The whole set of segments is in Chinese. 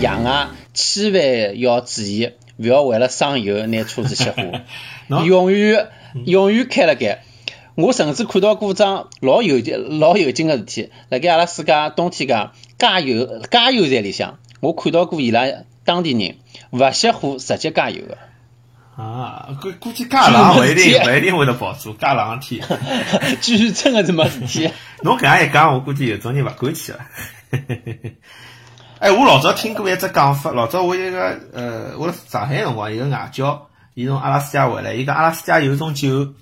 野外千万要注意，勿要为了省油拿车子熄火，侬永远永远开辣盖。我甚至看到过桩老有劲、老有劲个事体，辣盖阿拉世界冬天介加油加油站里向，我看到过伊拉当地人勿熄火直接加油个。啊，估估计加冷勿一定勿一定会得跑车，加冷天。据说真个是没事体。侬搿样一讲，我估计有种人勿敢去了。哎，我老早听过一只讲法，老早我一个呃，我上海辰光有个外教，伊从阿拉斯加回来，伊讲阿拉斯加有种酒，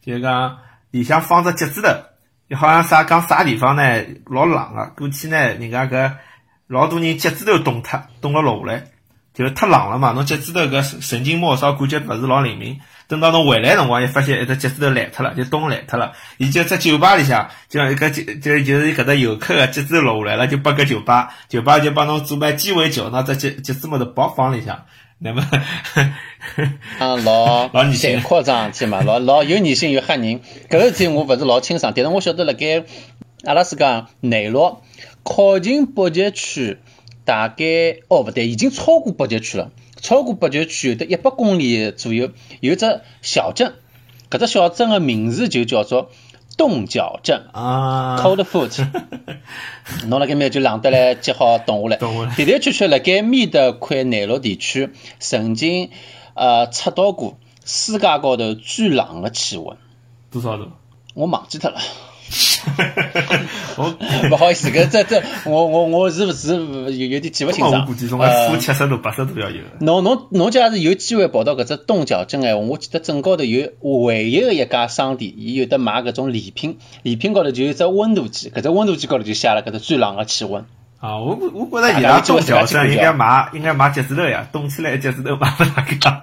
就是讲里向放只脚趾头，好像啥讲啥地方呢，老冷个，过去呢，人家搿老多人脚趾头冻脱，冻了落下来。就是太冷了嘛，侬脚趾头搿神经末梢感觉勿是老灵敏，等到侬回来辰光，一发现一只脚趾头烂脱了，就冻烂脱了。伊就在酒吧里向，就一个就就就是搿只游客个脚趾头落下来了，就拨搿酒吧，酒吧就帮侬做卖鸡尾酒，拿只脚脚趾末头包放里向，那么，啊，老 老恶心扩张去嘛，老老有恶心又吓人。搿个事体我勿是老清爽，但是我晓得辣盖阿拉斯加内陆靠近北极区，大概哦勿对，已经超过北极区了，超过北极区有得一百公里左右，有只小镇，搿只小镇个名字就叫做冻角镇。啊 Cold Foot，侬辣盖面就冷得来脚好冻下来。冻下来的的确确辣盖面的块内陆地区，曾经呃测到过世界高头最冷个气温，多少度？我忘记脱了。我不好意思，搿这这我我我是勿是有有点记勿清爽我估计总归呃负七十度、八十度要有。侬侬侬假是有机会跑到搿只东桥镇闲话，我记得镇高头有唯一个一家商店，伊有得卖搿种礼品，礼品高头就有只温度计，搿只温度计高头就写了搿只最冷个气温。啊，我我觉着伊拉冻脚镇应该买应该买脚趾头呀，冻起来一脚趾头买拨大家。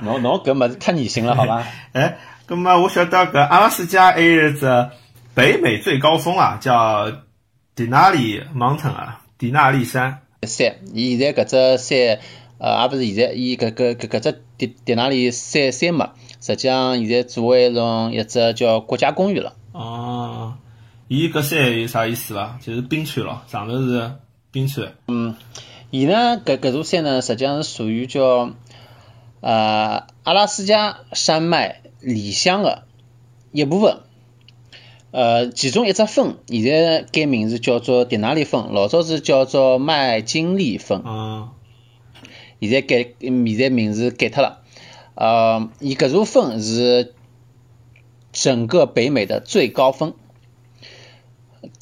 侬侬搿物事太恶心了，好伐？哎，那么我晓得搿阿拉斯加还有一只北美最高峰啊，叫迪纳利 Mountain 啊，迪纳利山。山，伊现在搿只山，呃，也勿是现在，伊搿搿搿搿只迪迪纳里山山脉，实际上现在作为一种一只叫国家公园了。哦，伊搿山有啥意思伐？就是冰川咯，上头是冰川。嗯伊呢，搿搿座山呢，实际上是属于叫呃阿拉斯加山脉里向的一部分。呃，其中一只峰，现在改名字叫做迪纳利峰，老早是叫做麦金利峰。嗯，现在改，嗯现在名字改脱了。呃，伊搿座峰是整个北美的最高峰。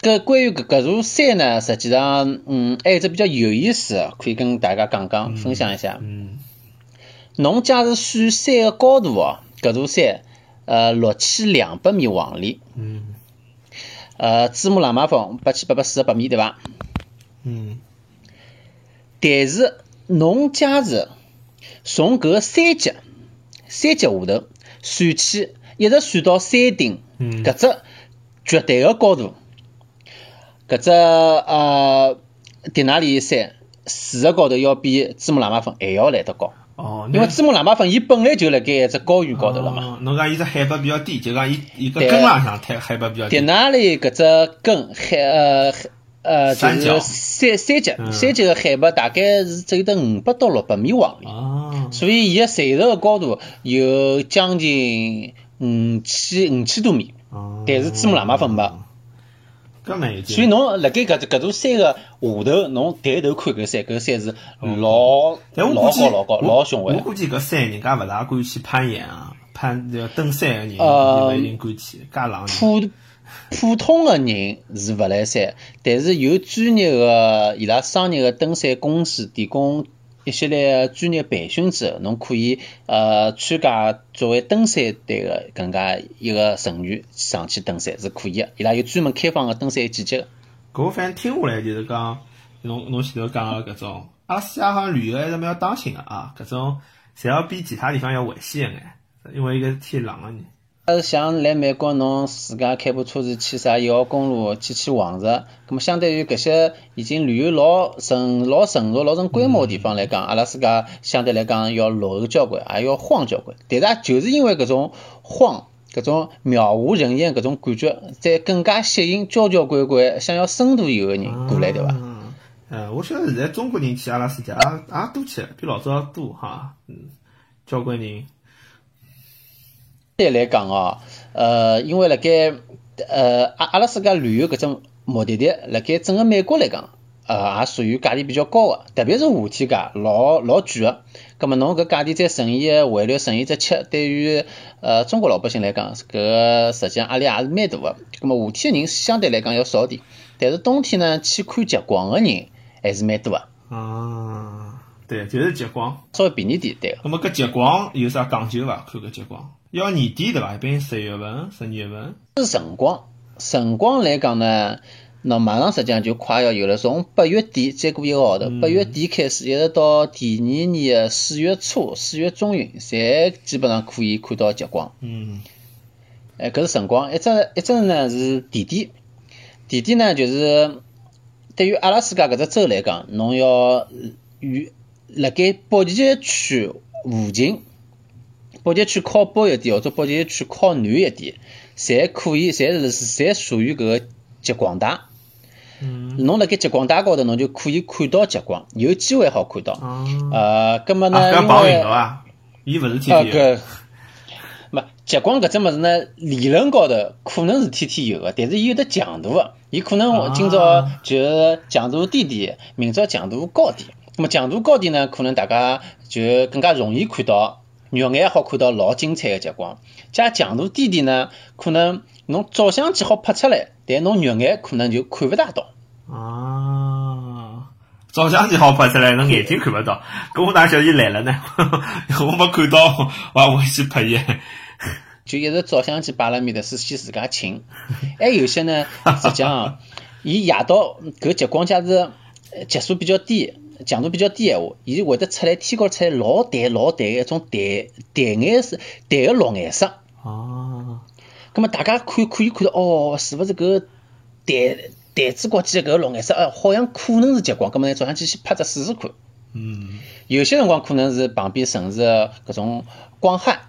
搿关于搿搿座山呢，实际上，嗯，还有一只比较有意思的，可以跟大家讲讲，分享一下。嗯，侬假是算山个高度哦，搿座山，呃，六千两百米往里，嗯，呃，珠穆朗玛峰八千八百四十八米，对伐？嗯，但是侬假是从搿山脚山脚下头算起，一直算到山顶，嗯。搿只绝对个高度，搿只呃迪纳利山事实高头要比珠穆朗玛峰还要来得高，哦，因为珠穆朗玛峰伊本来就辣盖一只高原高头了嘛。哦。侬讲伊只海拔比较低，就讲伊伊个根浪向海海拔比较迪低。纳利搿只根海呃海呃就是山山脚嗯山脚个海拔大概是只有得五百到六百米往里。哦，所以伊个垂直个高度有将近五千五千多米，哦但是珠穆朗玛峰没。搿蛮有劲。所以侬辣盖搿搿座山个下头，侬抬头看搿山，搿山是老老高老高老雄伟我。估计搿山人家勿大敢去攀岩啊，攀这个登山个人呃勿一定敢去，介冷。普普通个人是勿来山，但是有专业个伊拉商业个登山公司提供一系列专业培训之后，侬可以呃参加作为登山队个搿能介一个成员上去登山是可以个，伊拉有专门开放个登山季节个。搿我反正听下来就是讲，侬侬前头讲个搿种，阿拉斯加好像旅游还是蛮要当心个啊，搿种侪要比其他地方要危险一眼，因为伊个是天冷个人。呃，像来美国，侬自家开部车子去啥一号公路去去黄石，咁么相对于搿些已经旅游老成、老成熟、老成规模个地方来讲，阿拉自家相对来讲要落后交关，也要荒交关。但是也就是因为搿种荒、搿种渺无人烟搿种感觉，才更加吸引交交关关想要深度游个人过来，对伐？嗯，呃，我晓得现在中国人去阿拉斯加也也多去了，比老早多哈。嗯，交关人。对来讲哦，呃，因为辣盖呃阿阿拉斯加旅游搿种目的地，辣盖整个美国来讲，呃，也属于价钿比较高个，特别是夏天价，老老贵个。葛末侬搿价钿再乘以汇率，乘以只七，对于呃中国老百姓来讲，搿个实际上压力也是蛮大个。葛末夏天人相对来讲要少点，但是冬天呢，去看极光个人还是蛮多个。啊，对，就是极光。稍微便宜点，对个。那么搿极光有啥讲究伐？看搿极光，要年底对伐？一般十一月份、十二月份。是辰光，辰光来讲呢，那，马上实际上就快要有了。从八月底再过一个号头，八月底开始，一直到第二年的四月初、四月中旬，侪基本上可以看到极光。嗯哎，搿是辰光，一只一只呢是地点，地点呢就是对于阿拉斯加搿只州来讲，侬要与辣盖北极区附近，北极区靠北一点或者北极区靠南一点，侪可以，侪是侪属于搿个极光带。嗯。侬辣盖极光带高头，侬就可以看到极光，有机会好看到。哦。呃，葛末呢，因为绑运动啊，伊勿是天啊天有。搿，没极光搿只物事呢，理论高头可能是天天有个，但是伊有得强度个，伊可能啊今朝就是强度低点，明朝强度高点。那么强度高点呢，可能大家就更加容易看到，肉眼好看到老精彩个极光。加强度低点呢，可能侬照相机好拍出来，但侬肉眼可能就看勿大到。啊，照相机好拍出来，侬眼睛看勿到。搿我哪晓得伊来了呢？我没看到，我也回去拍伊。就一直照相机摆辣面搭，是先自家请。还有些呢，实际上啊伊夜到搿极光假是呃级数比较低，强度比较低闲话，伊会得出来天高头出来老淡老淡个一种淡淡颜色、淡个绿颜色。哦，葛么大家看可以看到哦，是勿是搿淡淡紫国际的搿个绿颜色？呃，好像可能是极光。葛么拿照相机去拍只试试看。嗯有些辰光可能是旁边城市的搿种光害。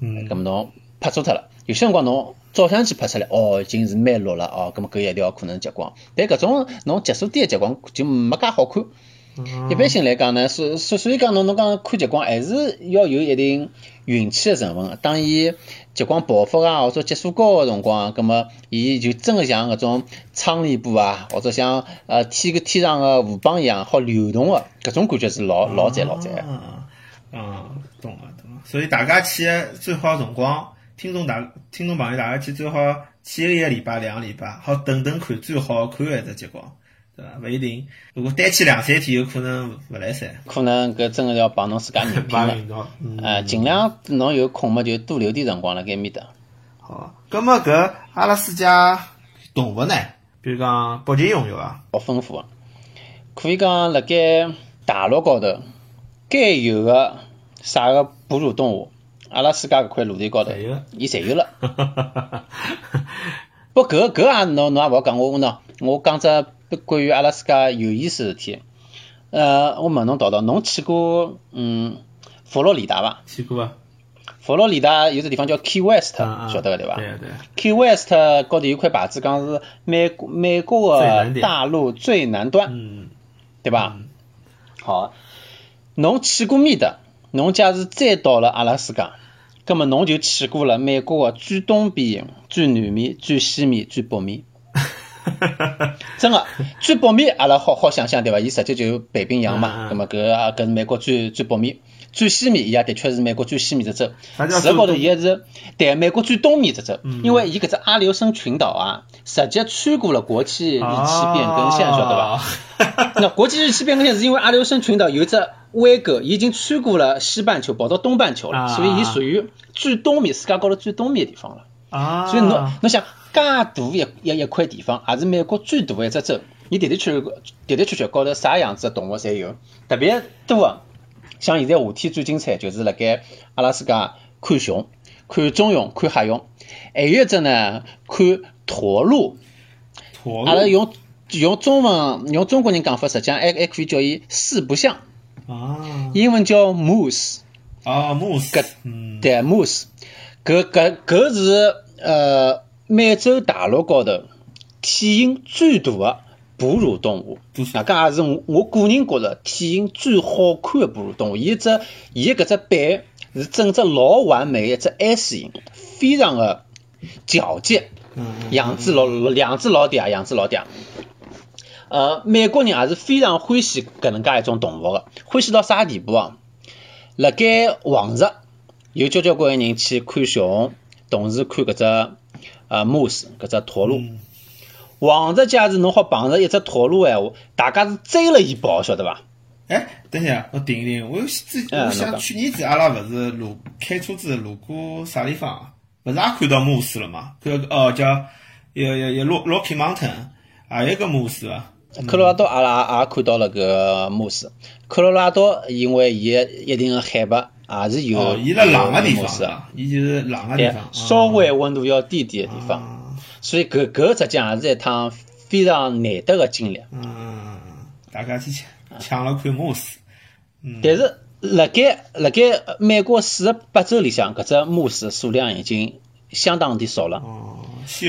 嗯咁么侬拍错脱了。有些辰光侬照相机拍出来，哦，已经是蛮绿了哦，咁么搿一条可能是极光。但搿种侬极数低个极光就没介好看。一般性来讲呢，所所所以讲侬侬讲看极光还是要有一定运气的成分的。当伊极光爆发啊，或者级数高的辰光，葛么伊就真个像搿种窗帘布啊，或者像呃天个天上个河浜一样好流动的，搿种感觉是老老赞老赞的。啊，啊，懂了懂了。所以大家去最好辰光，听众大听众朋友大家去最好去一个礼拜两个礼拜，好等等看最好看的一只极光，对伐？勿一定，如果单去两三天，有可能勿来三。可能搿真个要帮侬自家人拼了。嗯呃，尽量侬有空嘛，就多留点辰光辣盖面搭。好。葛么搿阿拉斯加动物呢？比如讲北极熊有伐？老丰富个，可以讲辣盖大陆高头该有个啥个哺乳动物，阿拉斯加搿块陆地高头伊侪有了。不，搿搿也侬侬也勿好讲我喏，我讲只关于阿拉斯加有意思事体。呃，我问侬道道，侬去过嗯佛罗里达伐？去过伐？佛罗里达有只地方叫 Key West，晓得个对伐？对对。Key West 高头有块牌子讲是美国美国的大陆最南端，嗯，对伐？好，侬去过面的，侬假如再到了阿拉斯加，葛么侬就去过了美国的最东边、最南面、最西面、最北面。真个，最北面阿拉好好想想对伐？伊实际就是北冰洋嗯嘛，嗯葛么搿啊搿是美国最最北面。最西面，伊也的确是美国最西面只州。实高头，伊还是对美国最东面只州，嗯因为伊搿只阿留申群岛啊，直接穿过了国际日期变更线，晓得伐？伐？那国际日期变更线是因为阿留申群岛有一只弯钩，已经穿过了西半球，跑到东半球了，啊所以伊属于最东面，世界高头最东面的地方了。啊，所以侬侬想，介大一一一块地方，也是美国最大的一只州，伊的的确的的确确高头啥样子的动物侪有，特别多的。像现在夏天最精彩就是辣盖阿拉斯加看熊、看棕熊、看黑熊，还有一只呢看驼鹿。驼阿拉用用中文用中国人讲法，实际上还还可以叫伊四不像，啊。英文叫 moose。啊，慕斯搿，嗯，对，moose，搿搿搿是呃美洲大陆高头体型最大的哺乳动物多，少啊，搿也是我我个人觉着体型最好看的哺乳动物。伊只伊搿只背是整只老完美的一只 S 型，非常的矫健，样子老老样子老嗲，样子老嗲。呃，美国人也是非常欢喜搿能介一种动物的，欢喜到啥地步啊？辣盖黄石有交交关人去看熊，同时看搿只呃 moose 搿只驼鹿。嗯黄石假如侬好碰着一只驼鹿闲话，大家是追了伊跑，晓得伐？哎，等一下，我停一停，我之我想去年子阿拉勿是路开车子路过啥地方啊？勿是也看到牧师了嘛？搿个哦叫有有有 Rock Rocky Mountain，还有一个牧师啊。科罗拉多阿拉也看到了搿牧师。科罗拉多因为伊一定的海拔也是有哦，伊辣冷个地方啊，伊就是冷个地对方，，稍微温度要低点个地方，啊。所以搿搿实际上也是一趟非常难得个经历。嗯，大家去抢抢了看牧师。嗯。但是辣盖辣盖美国四十八州里向，搿只牧师数量已经相当的少了。哦，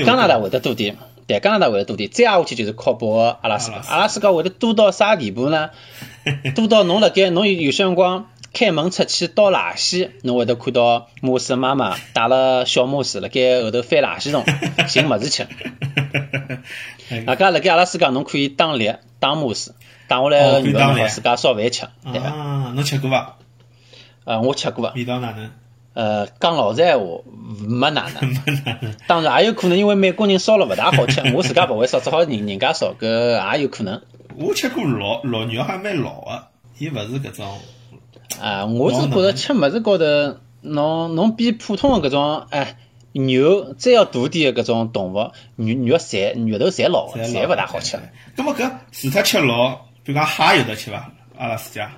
加拿大会得多点，对，加拿大会得多点，再下去就是靠北个阿拉斯加阿拉，斯加会得多到啥地步呢？多到侬辣盖侬有有些辰光开门出去倒垃圾，侬会得看到牧师妈妈带了小牧师辣盖后头翻垃圾桶 寻物事吃。外加辣盖阿拉斯加侬可以打猎打牧师，打下来哦个肉侬可以打猎好自家烧饭吃，对伐？啊，侬吃过伐？呃，我吃过啊，味道哪能？呃，讲老实闲话，没哪能。没哪能。当然也有可能因为美国人烧了勿大好吃，我自家勿会烧，只好人人家烧，搿也有可能。我吃过老老肉还蛮老个，伊勿是搿种。啊，我是觉着吃物事高头，侬侬比普通的搿种哎牛再要大点的搿种动物，肉肉侪肉头侪老的，侪勿大好吃。。葛么搿除脱吃老，比如讲蟹有得吃伐？阿拉斯加。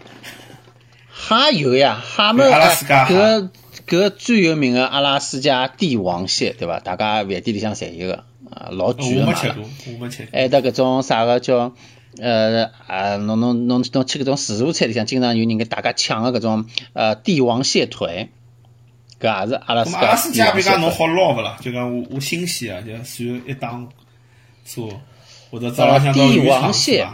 蟹有呀，蟹么阿拉斯加蟹搿搿最有名的阿拉斯加帝王蟹，对伐？大家饭店里向侪有个，啊，老我贵个嘛。没吃过，我没吃过。还有得搿种啥个叫呃啊，侬侬侬侬吃搿种自助餐里向，经常有人跟大家抢个搿种呃帝王蟹腿，搿也是阿拉斯咁阿拉比如讲侬。好捞勿啦？就讲我我新鲜啊，就算一打做，或者早浪向到帝王蟹？，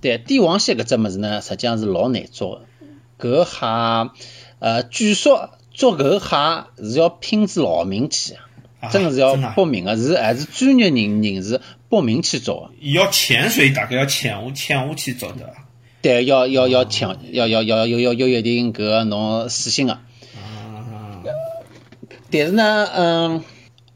对帝王蟹搿只物事呢，实际上是老难做个。搿个蟹，呃，据说做搿个蟹是要拼子老命去真个是要真的啊搏命个，是还是专业人人士报名去做个。要潜水，大概要潜下潜下去做的。对，要要要潜，要要要要要有一定搿个侬水性个。嗯，但是呢，嗯，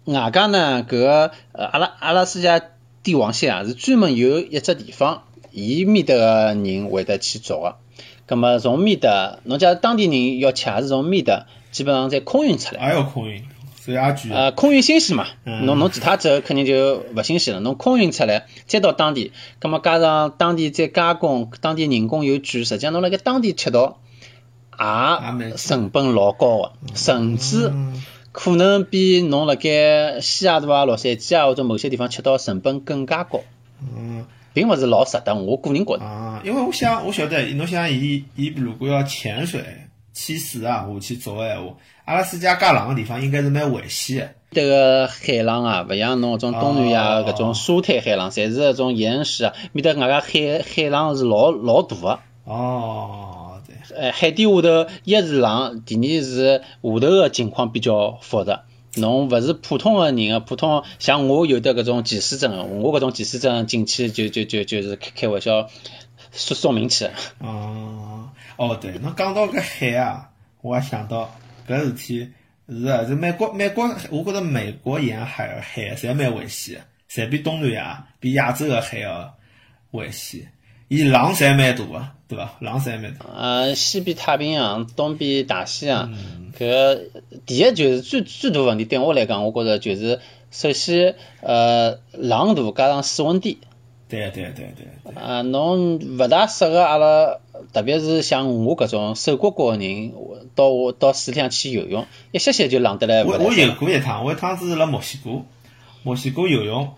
外加呢，搿个呃阿拉阿拉斯加帝王蟹啊，是专门有一只地方，伊面搭个人会得去做个。葛末从面搭，侬假如当地人要吃，也是从面搭基本上侪空运出来。也要空运，所以也贵。呃，空运新鲜嘛，嗯侬侬其他走肯定就勿新鲜了。侬空运出来，再到当地，葛么加上当地再加工，当地人工又贵，实际上侬辣盖当地吃到，蛮也成本老高个，甚至嗯可能比侬辣盖西雅图啊、洛杉矶啊或者某些地方吃到成本更加高，嗯并勿是老值得。我个人觉着，啊，因为我想我晓得，侬想伊伊如果要潜水、起水啊下去做个闲话，阿拉斯加介冷个地方应该是蛮危险个。迭个海浪啊，勿像侬搿种东南亚哦搿种沙滩海浪，侪是搿种岩石啊，面搭外加海海浪是老老大个。哦，海底下头一是冷，第二是下头个情况比较复杂。侬勿是普通个人个，普通像我有的搿种潜水证，我搿种潜水证进去就就就就是开开玩笑说说明去。哦，哦对，侬讲到搿海啊，我也想到搿事体是啊，是美国美国，我觉着美国沿海个海侪蛮危险个，侪比东南亚、比亚洲个海要危险。伊浪侪蛮大个，对伐？浪侪蛮大。呃，西边太平洋，东边大西洋，搿第一就是最最大问题，对我来讲，我觉着就是首先呃浪大加上水温低。对对对对对。啊，侬勿大适合阿拉，特别是像我搿种瘦骨骨个人，到我到水里向去游泳，一歇歇就冷得来勿我我游过一趟，我一趟子是辣墨西哥，墨西哥游泳，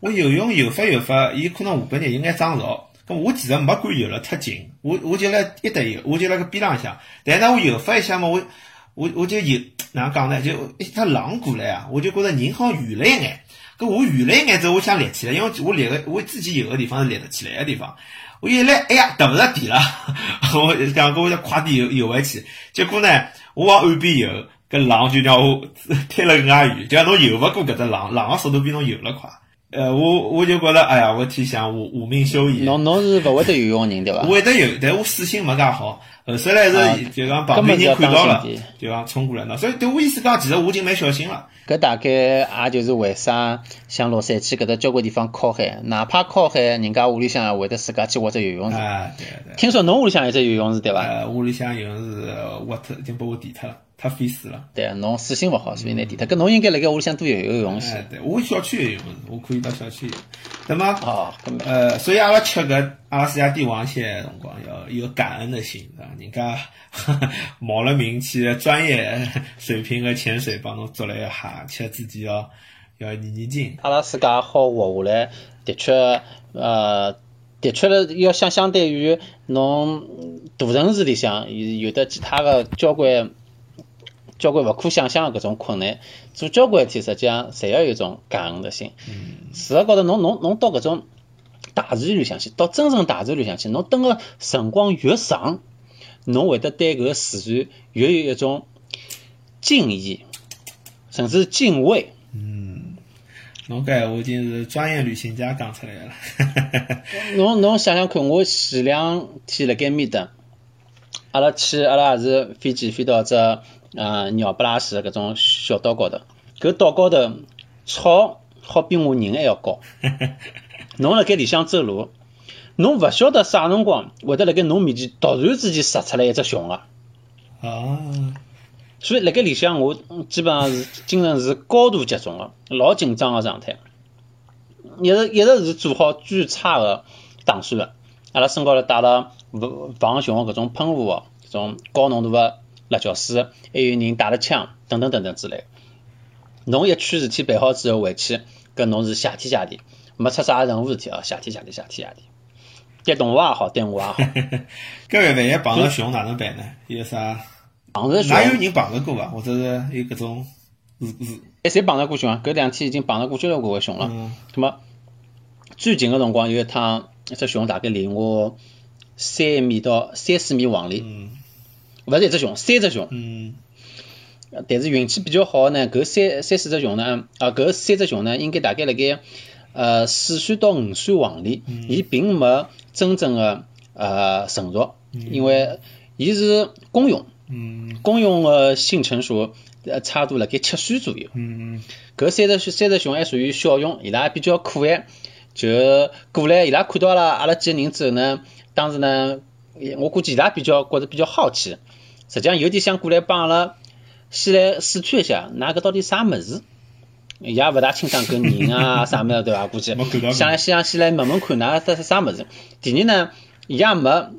我游泳游法游法，伊可能下半日应该涨潮，咁我其实没敢游了太近，我我就辣一搭游，我就辣个边浪向，但是呢我游法一下嘛，我我我就游哪能讲呢？就一只浪过来啊，我就觉着人好像远了一眼，搿我原来眼子我想立起来，因为我立个我自己有个地方是立得起来个地方。我一来，哎呀，踏勿着地了，我讲搿我要快点游游回去。结果呢，我往岸边游，搿浪就让我 推了更加远，就像侬游勿过搿只浪，浪个速度比侬游了快。呃，我我就觉着，哎呀，我天，想无无名休矣。侬侬是勿会得游泳人对伐？会得游，但我水性没介好。后首来是就讲旁边人看到了，就讲冲过来喏。所以对我意思讲，其实我已经蛮小心了。搿大概也就是为啥像洛杉矶搿搭交关地方靠海，哪怕靠海，人家屋里向也会得自家去挖只游泳池。啊，对对。听说侬屋里向有只游泳池对伐？呃，屋里向游泳池挖脱，已经拨我填脱了。太费事了。对，侬水性勿好，所以拿地脱。搿侬应该辣盖屋里向多游游泳去。对，我小区游泳，我可以到小区游。那么，哦，呃，所以阿拉吃搿阿拉斯加帝王蟹辰光要有感恩的心，是吧？人家冒了名气，专业水平的潜水帮侬做了一下，且自己要要念念经。阿拉斯加好活下来，的确，呃，的确了，要相相对于侬大城市里向有有的其他的交关。交关勿可想象个搿种困难，做交关事体实际上侪要有一种感恩的心。事实高头，侬侬侬到搿种大自然里向去，到真正大自然里向去，侬等个辰光越长，侬会得对搿个自然越有一种敬意，甚至敬畏。嗯，侬搿话已经是专业旅行家讲出来了。侬侬想想看，我前两天辣盖面搭，阿拉去，阿拉也是飞机飞到只。呃，鸟不拉屎搿种小岛高头，搿岛高头草好比我人还要高。侬辣盖里向走路，侬勿晓得啥辰光会得辣盖侬面前突然之间杀出来一只熊啊！啊！所以辣盖里向我基本上是精神是高度集中个，老紧张个状态，一直一直是做好最差个打算个。阿拉身高头带了防熊搿种喷雾哦，搿种高浓度个。辣椒水，还有人带了枪，等等等等之类。侬一区事体办好之后回去，搿侬是谢天谢地，没出啥任何事体啊，谢天谢地，谢天谢地。对动物也好，对我也好。搿万一碰着熊哪能办呢？有啥？碰着熊？哪有人碰着过伐？或者是有搿种是是？哎，谁碰着过熊啊？搿两天已经碰着过交关个熊了。嗯。咾么最近个辰光有一趟，一只熊大概离我三米到三四米往里。嗯。勿是一只熊，三只熊。嗯。但是运气比较好呢，搿三三四只熊呢，啊，搿三只熊呢，应该大概辣盖呃四岁到五岁往里，伊并没真正的呃成熟，因为伊是公用。嗯。公用的性成熟呃差不多辣盖七岁左右。嗯。搿三只三只熊还属于小熊，伊拉还比较可爱，就过来，伊拉看到了阿拉几个人之后呢，当时呢，我估计伊拉比较觉着比较好奇。实际上有点想过来帮阿拉先来试探一下，㑚搿到底啥物事？也勿大清爽搿人啊 啥物事对伐？估计想来想先来问问看，㑚这是啥物事？第二呢，伊也没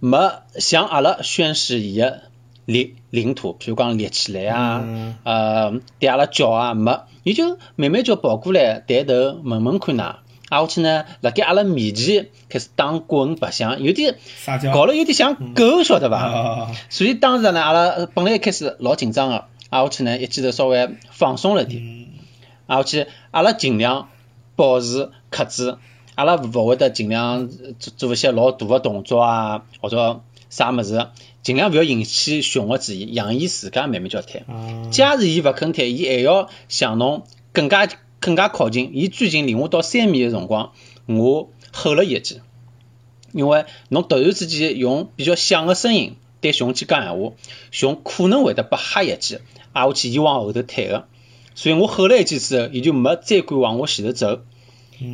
没向阿拉宣示伊个领领土，譬如讲立起来啊，呃，对阿拉叫啊，没，伊就慢慢叫跑过来，抬头问问看㑚。挨下去呢，辣盖阿拉面前开始打滚白相，有点搞了有点像狗，晓得伐？所以当时呢，阿拉本来一开始老紧张个，啊，我去呢一记头稍微放松了点，啊，我去，阿拉尽量保持克制，阿拉勿会得尽量做做一些老大个动作啊，或者啥物事，尽量勿要引起熊个注意，让伊自家慢慢叫退。假使伊勿肯退，伊还要向侬更加。更加靠近，伊最近离我到三米的辰光，我吼了一记，因为侬突然之间用比较响的声音对熊去讲闲话，熊可能会得被吓一记，挨下去伊往后头退个，所以我吼了一记之后，伊就没再敢往我前头走，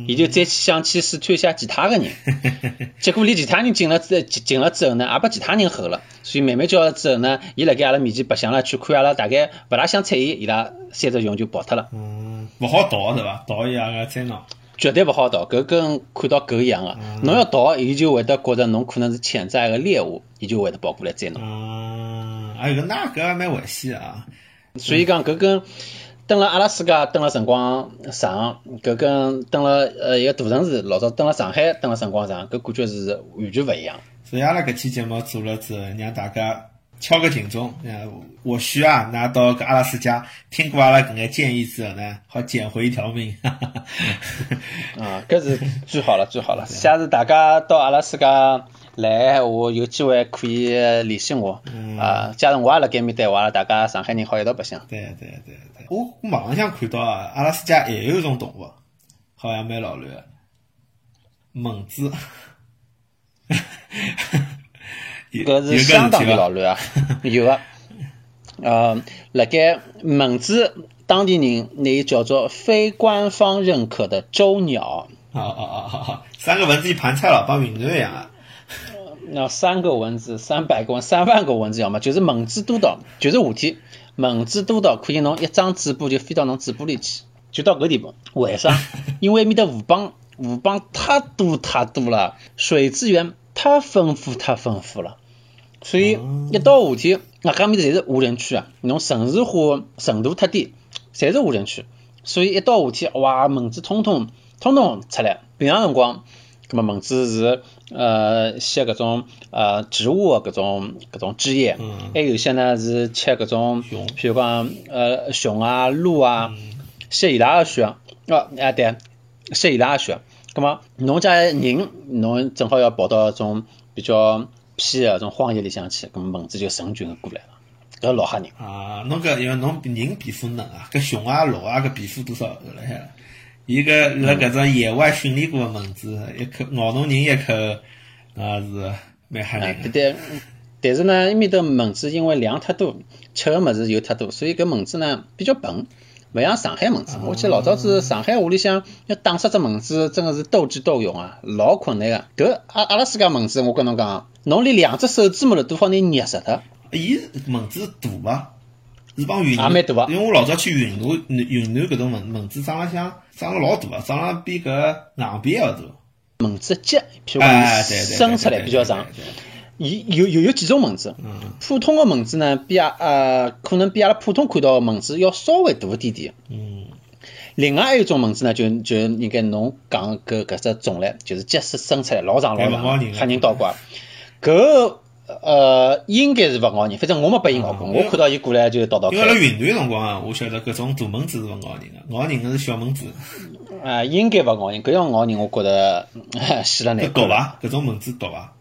伊就再去想去试探一下其他个人，结果离其他人近了之近了之后呢，也被其他人吼了，所以慢慢叫了之后呢，伊辣盖阿拉面前白相了，去看阿拉大概勿大想睬伊，伊拉三只熊就跑脱了。勿好逃是伐？逃伊也个追侬，绝对勿好逃，搿跟看到狗一样个。侬要逃，伊就会得觉着侬可能是潜在个猎物，伊就会得跑过来追侬。嗯，哎搿那搿还蛮危险啊。所以讲搿跟蹲辣阿拉斯加蹲了辰光长，搿跟蹲辣呃一个大城市，老早蹲辣上海蹲了辰光长，搿感觉是完全勿一样。所以阿拉搿期节目做了之后，让大家敲个警钟，呃，或许啊，拿到搿阿拉斯加听过阿拉搿眼建议之后呢，好捡回一条命。啊，搿是最好了，最好了。下次大家到阿拉斯加来，我有机会可以联系我。啊，假如我也辣盖面搭话，大家上海人好一道白相。对对对对，我网浪向看到啊，阿拉斯加还有一种动物，好像蛮老卵个，猛子。搿是相当的老卵啊！有个，呃，辣盖蚊子当地人拿伊叫做非官方认可的州鸟。哦哦哦哦，三个蚊子一盘菜了，帮云南一样啊。那三个蚊子，三百个蚊，三万个蚊子要么就是蚊子多到，就是夏天，蚊子多到可以侬一张嘴巴就飞到侬嘴巴里去，就到搿地步。为啥？因为埃面的河浜，河浜太多太多了，水资源太丰富太丰富了。所以一到夏天，外加面侪是无人区啊，侬城市化程度太低，侪是无人区。所以一到夏天，哇，蚊子通通通通出来。平常辰光，葛末蚊子是呃吸搿种呃植物个搿种搿种汁液，还有些呢是吃搿种，譬如讲呃熊啊、鹿啊，吸伊拉个血。哦，啊对，吸伊拉个血。葛末侬家人，侬正好要跑到种比较。偏个种荒野里向去，咁蚊子就成群个过来了，搿老吓人啊！侬搿因为侬人皮肤嫩啊，搿熊啊、鹿啊搿皮肤多少辣海了？伊搿辣搿种野外训练过个蚊子，一口咬侬人一口，啊是蛮吓人。对对，但是呢，埃面的蚊子因为量太多，吃个物事又太多，所以搿蚊子呢比较笨。勿像上海蚊子，我记得老早子上海屋里向要打死只蚊子，真个是斗智斗勇啊，老困难个。搿阿阿拉斯加蚊子，我跟侬讲，侬连两只手指末头都好拿捏死脱。伊蚊子大伐？是帮云南，也蛮大因为我老早去云南，云南搿种蚊蚊子长了像长了老大个，长了比搿硬币要大。蚊子脚，譬如讲伸出来比较长。伊有有有几种蚊子，普通的蚊子呢，比阿呃可能比阿拉普通看到的蚊子要稍微大一点点。嗯。另外还有一种蚊子呢，就就应该侬讲搿搿只种类，就是脚是伸出来老长老长，吓人倒挂。搿呃应该是勿咬人，反正我没被伊咬过，我看到伊过来就倒倒开。因为辣云南辰光啊，我晓得搿种大蚊子是勿咬人个，咬人个是小蚊子。啊，应该勿咬人，搿要咬人，我觉得 死了难毒伐？搿种蚊子毒伐？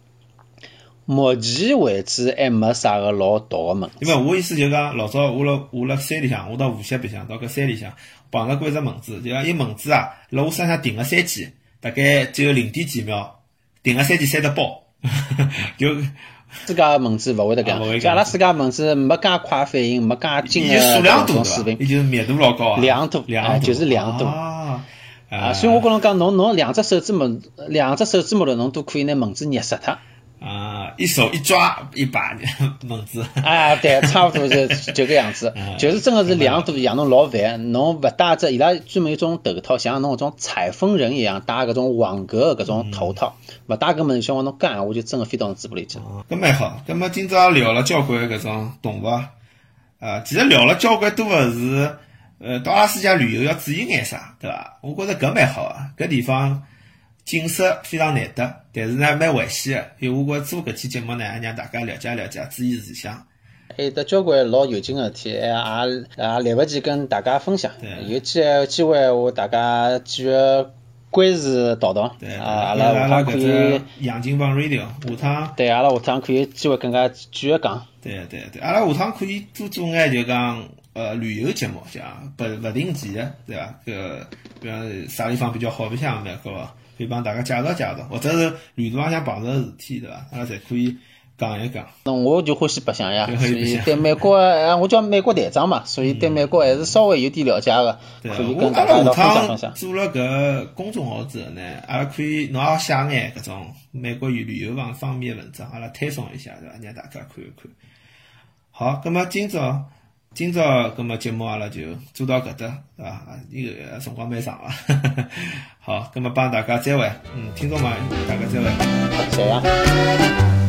目前为止还没啥个老毒个蚊子。因为我意思就讲，老早我辣我辣山里向，我到无锡白相，到搿山里向碰着过一只蚊子，就讲伊蚊子啊，辣我身上停个三记，大概只有零点几秒，停个三记三只包，就自家蚊子勿会得讲，阿拉自家蚊子没介快反应，没介精个搿种水平，伊就是密度老高啊，量度，量就是量多。啊，啊，所以我跟侬讲，侬侬两只手指拇，两只手指拇头，侬都可以拿蚊子捏死脱。啊，一手一抓一把蚊子。啊，对，差不多就就个样子，就是真的是两度养侬老烦，侬勿戴只伊拉专门一种头套，像侬搿种采风人一样戴搿种网格搿种头套，勿戴搿么，像我侬干闲话就真个飞到侬嘴巴里去。搿蛮好，搿么今朝聊了交关搿种动物，啊，其实聊了交关多个是，呃，到阿拉斯加旅游要注意眼啥，对伐？我觉着搿蛮好啊，搿地方。景色非常难得，但是呢蛮危险的。因为我觉做搿期节目呢，也让大家了解了解，注意事项。还有得交关老有劲个事体，也也来勿及跟大家分享。有机机会我大家继续关注道道。对，阿拉下趟可以。杨金帮 radio 下趟。对，阿拉下趟可以机会更加继续讲。对对对，阿拉下趟可以多做眼就讲呃旅游节目，像不不定期的，对伐？搿比方啥地方比较好白相，蛮好。可以帮大家介绍介绍，或者是旅途浪向碰着事体，对伐？阿拉侪可以讲一讲。那我就欢喜白相呀，所以对美国，我叫美国队长嘛，所以对美国还是稍微有点了解个，可以跟大家分享分享。做了搿公众号之后呢，阿拉可以侬也写眼搿种美国旅旅游方方面的文章，阿拉推送一下，对伐？让大家看一看。好，葛末今朝。今朝搿么节目阿拉就做到搿搭，对伐？伊个辰光蛮长了，好，搿么帮大家再会，嗯，听众们，大家再会，谢谢。